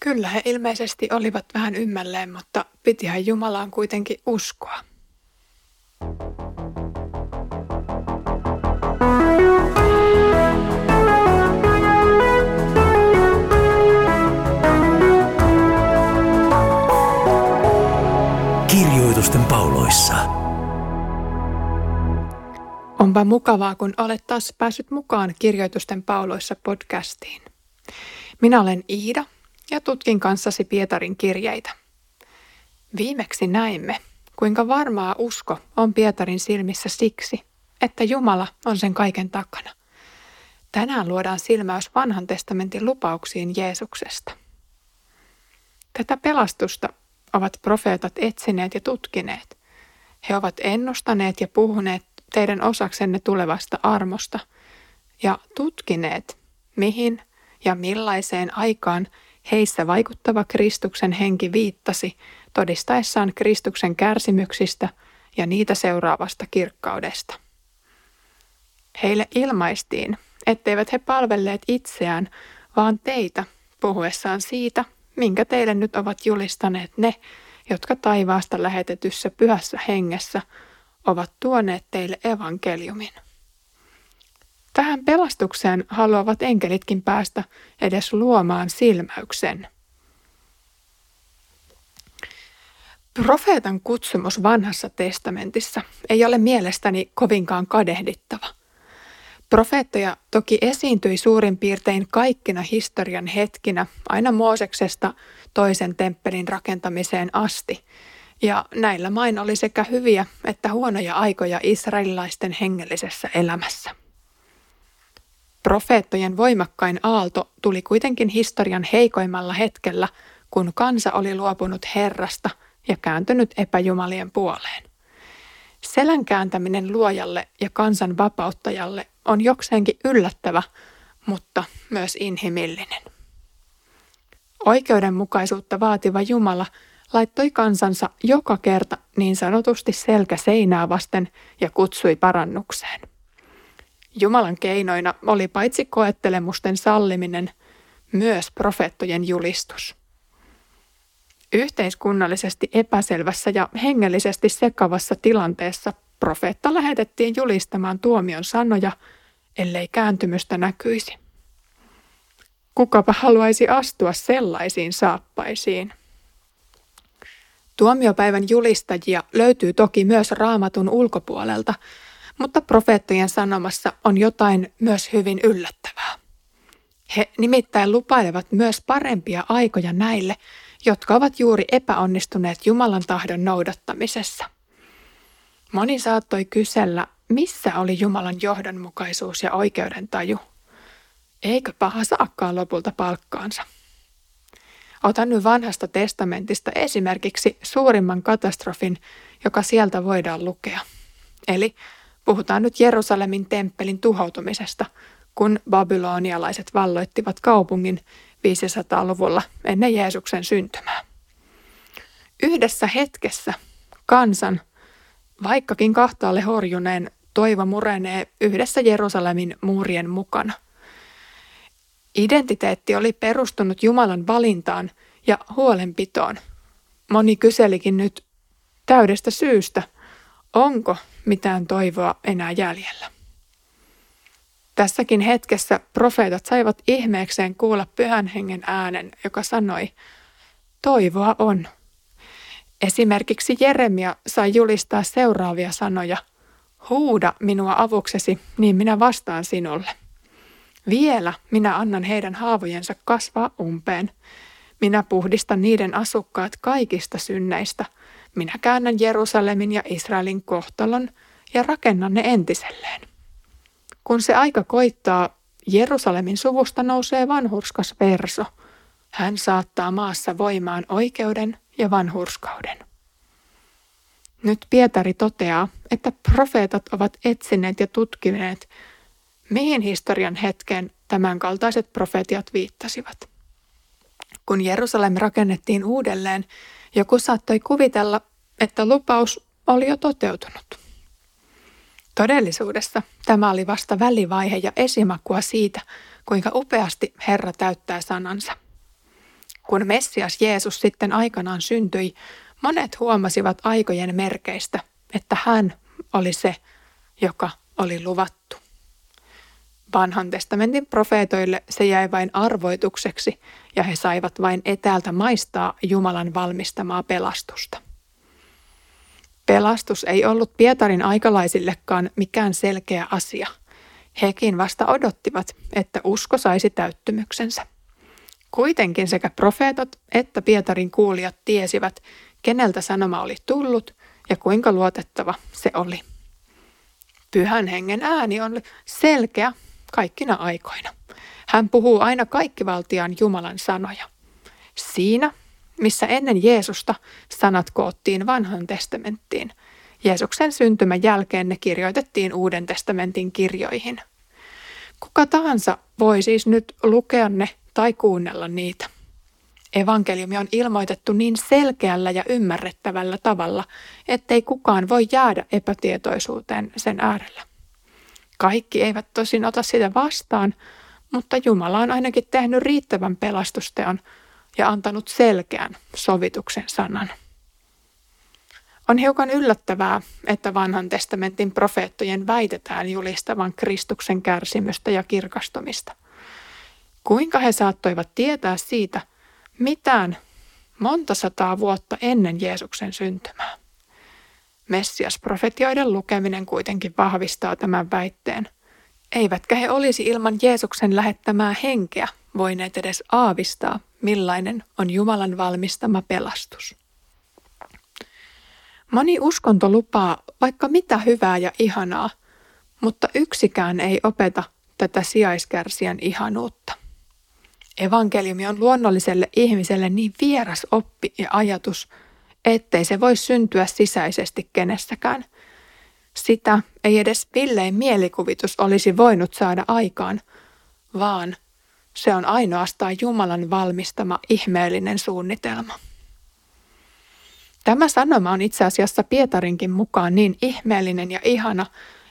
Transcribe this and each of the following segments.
Kyllä he ilmeisesti olivat vähän ymmälleen, mutta pitihän Jumalaan kuitenkin uskoa. Kirjoitusten pauloissa. Onpa mukavaa, kun olet taas päässyt mukaan Kirjoitusten pauloissa podcastiin. Minä olen Iida ja tutkin kanssasi Pietarin kirjeitä. Viimeksi näimme, kuinka varmaa usko on Pietarin silmissä siksi, että Jumala on sen kaiken takana. Tänään luodaan silmäys vanhan testamentin lupauksiin Jeesuksesta. Tätä pelastusta ovat profeetat etsineet ja tutkineet. He ovat ennustaneet ja puhuneet teidän osaksenne tulevasta armosta ja tutkineet, mihin ja millaiseen aikaan heissä vaikuttava Kristuksen henki viittasi todistaessaan Kristuksen kärsimyksistä ja niitä seuraavasta kirkkaudesta. Heille ilmaistiin, etteivät he palvelleet itseään, vaan teitä puhuessaan siitä, minkä teille nyt ovat julistaneet ne, jotka taivaasta lähetetyssä pyhässä hengessä ovat tuoneet teille evankeliumin. Tähän pelastukseen haluavat enkelitkin päästä edes luomaan silmäyksen. Profeetan kutsumus vanhassa testamentissa ei ole mielestäni kovinkaan kadehdittava. Profeettoja toki esiintyi suurin piirtein kaikkina historian hetkinä aina Mooseksesta toisen temppelin rakentamiseen asti, ja näillä main oli sekä hyviä että huonoja aikoja israelilaisten hengellisessä elämässä. Profeettojen voimakkain aalto tuli kuitenkin historian heikoimmalla hetkellä, kun kansa oli luopunut Herrasta ja kääntynyt epäjumalien puoleen. Selän kääntäminen luojalle ja kansan vapauttajalle on jokseenkin yllättävä, mutta myös inhimillinen. Oikeudenmukaisuutta vaativa Jumala laittoi kansansa joka kerta niin sanotusti selkä seinää vasten ja kutsui parannukseen. Jumalan keinoina oli paitsi koettelemusten salliminen, myös profeettojen julistus. Yhteiskunnallisesti epäselvässä ja hengellisesti sekavassa tilanteessa profeetta lähetettiin julistamaan tuomion sanoja, ellei kääntymystä näkyisi. Kukapa haluaisi astua sellaisiin saappaisiin? Tuomiopäivän julistajia löytyy toki myös raamatun ulkopuolelta, mutta profeettojen sanomassa on jotain myös hyvin yllättävää. He nimittäin lupailevat myös parempia aikoja näille, jotka ovat juuri epäonnistuneet Jumalan tahdon noudattamisessa. Moni saattoi kysellä, missä oli Jumalan johdonmukaisuus ja oikeudentaju. Eikö paha saakkaan lopulta palkkaansa? Otan nyt vanhasta testamentista esimerkiksi suurimman katastrofin, joka sieltä voidaan lukea. Eli puhutaan nyt Jerusalemin temppelin tuhoutumisesta, kun babylonialaiset valloittivat kaupungin 500-luvulla ennen Jeesuksen syntymää. Yhdessä hetkessä kansan, vaikkakin kahtaalle horjuneen, toivo murenee yhdessä Jerusalemin muurien mukana. Identiteetti oli perustunut Jumalan valintaan ja huolenpitoon. Moni kyselikin nyt täydestä syystä, onko mitään toivoa enää jäljellä. Tässäkin hetkessä profeetat saivat ihmeekseen kuulla pyhän hengen äänen, joka sanoi, toivoa on. Esimerkiksi Jeremia sai julistaa seuraavia sanoja, huuda minua avuksesi, niin minä vastaan sinulle. Vielä minä annan heidän haavojensa kasvaa umpeen. Minä puhdistan niiden asukkaat kaikista synneistä. Minä käännän Jerusalemin ja Israelin kohtalon ja rakennan ne entiselleen. Kun se aika koittaa, Jerusalemin suvusta nousee vanhurskas verso. Hän saattaa maassa voimaan oikeuden ja vanhurskauden. Nyt Pietari toteaa, että profeetat ovat etsineet ja tutkineet, mihin historian hetken tämänkaltaiset profetiat viittasivat. Kun Jerusalem rakennettiin uudelleen, joku saattoi kuvitella, että lupaus oli jo toteutunut. Todellisuudessa tämä oli vasta välivaihe ja esimakua siitä, kuinka upeasti Herra täyttää sanansa. Kun Messias Jeesus sitten aikanaan syntyi, monet huomasivat aikojen merkeistä, että hän oli se, joka oli luvattu. Vanhan testamentin profeetoille se jäi vain arvoitukseksi ja he saivat vain etäältä maistaa Jumalan valmistamaa pelastusta. Pelastus ei ollut Pietarin aikalaisillekaan mikään selkeä asia. Hekin vasta odottivat, että usko saisi täyttymyksensä. Kuitenkin sekä profeetat että Pietarin kuulijat tiesivät, keneltä sanoma oli tullut ja kuinka luotettava se oli. Pyhän hengen ääni on selkeä kaikkina aikoina. Hän puhuu aina kaikkivaltiaan Jumalan sanoja. Siinä, missä ennen Jeesusta sanat koottiin vanhan testamenttiin, Jeesuksen syntymän jälkeen ne kirjoitettiin Uuden testamentin kirjoihin. Kuka tahansa voi siis nyt lukea ne tai kuunnella niitä. Evankeliumi on ilmoitettu niin selkeällä ja ymmärrettävällä tavalla, ettei kukaan voi jäädä epätietoisuuteen sen äärellä. Kaikki eivät tosin ota sitä vastaan, mutta Jumala on ainakin tehnyt riittävän pelastusteon ja antanut selkeän sovituksen sanan. On hiukan yllättävää, että vanhan testamentin profeettojen väitetään julistavan Kristuksen kärsimystä ja kirkastumista. Kuinka he saattoivat tietää siitä mitään monta sataa vuotta ennen Jeesuksen syntymää? Messias-profetioiden lukeminen kuitenkin vahvistaa tämän väitteen. Eivätkä he olisi ilman Jeesuksen lähettämää henkeä voineet edes aavistaa, millainen on Jumalan valmistama pelastus. Moni uskonto lupaa vaikka mitä hyvää ja ihanaa, mutta yksikään ei opeta tätä sijaiskärsijän ihanuutta. Evankeliumi on luonnolliselle ihmiselle niin vieras oppi ja ajatus, ettei se voi syntyä sisäisesti kenessäkään. Sitä ei edes villein mielikuvitus olisi voinut saada aikaan, vaan se on ainoastaan Jumalan valmistama ihmeellinen suunnitelma. Tämä sanoma on itse asiassa Pietarinkin mukaan niin ihmeellinen ja ihana,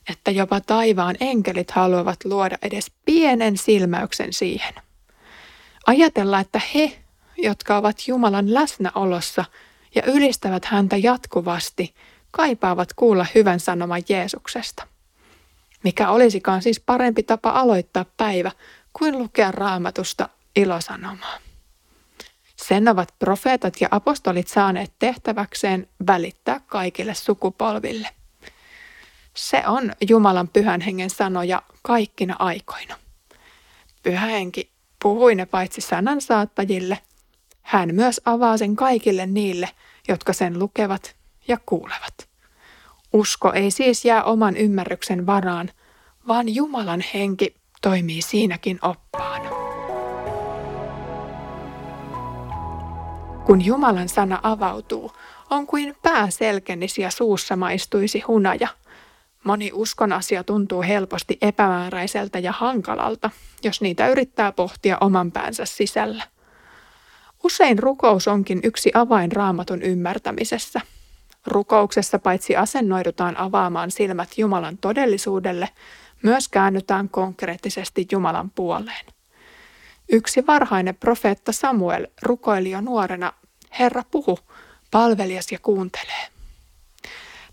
että jopa taivaan enkelit haluavat luoda edes pienen silmäyksen siihen. Ajatella, että he, jotka ovat Jumalan läsnäolossa ja ylistävät häntä jatkuvasti, kaipaavat kuulla hyvän sanoman Jeesuksesta. Mikä olisikaan siis parempi tapa aloittaa päivä kuin lukea raamatusta ilosanomaa. Sen ovat profeetat ja apostolit saaneet tehtäväkseen välittää kaikille sukupolville. Se on Jumalan pyhän hengen sanoja kaikkina aikoina. Pyhä henki puhui ne paitsi sanan saattajille, hän myös avaa sen kaikille niille, jotka sen lukevat ja kuulevat. Usko ei siis jää oman ymmärryksen varaan, vaan Jumalan henki toimii siinäkin oppaana. Kun Jumalan sana avautuu, on kuin pää ja suussa maistuisi hunaja. Moni uskon asia tuntuu helposti epämääräiseltä ja hankalalta, jos niitä yrittää pohtia oman päänsä sisällä. Usein rukous onkin yksi avain raamatun ymmärtämisessä. Rukouksessa paitsi asennoidutaan avaamaan silmät Jumalan todellisuudelle, myös käännytään konkreettisesti Jumalan puoleen. Yksi varhainen profeetta Samuel rukoili jo nuorena, Herra puhu, palvelias ja kuuntelee.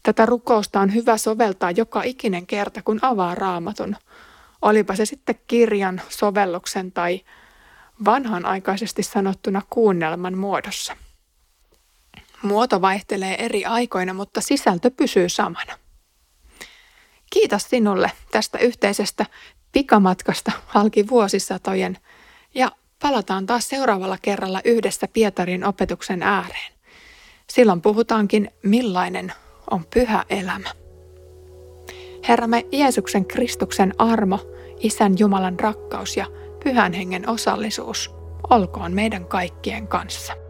Tätä rukousta on hyvä soveltaa joka ikinen kerta, kun avaa raamatun. Olipa se sitten kirjan, sovelluksen tai vanhanaikaisesti sanottuna kuunnelman muodossa. Muoto vaihtelee eri aikoina, mutta sisältö pysyy samana. Kiitos sinulle tästä yhteisestä pikamatkasta halki vuosisatojen ja palataan taas seuraavalla kerralla yhdessä Pietarin opetuksen ääreen. Silloin puhutaankin, millainen on pyhä elämä. Herramme Jeesuksen Kristuksen armo, Isän Jumalan rakkaus ja Pyhän Hengen osallisuus olkoon meidän kaikkien kanssa.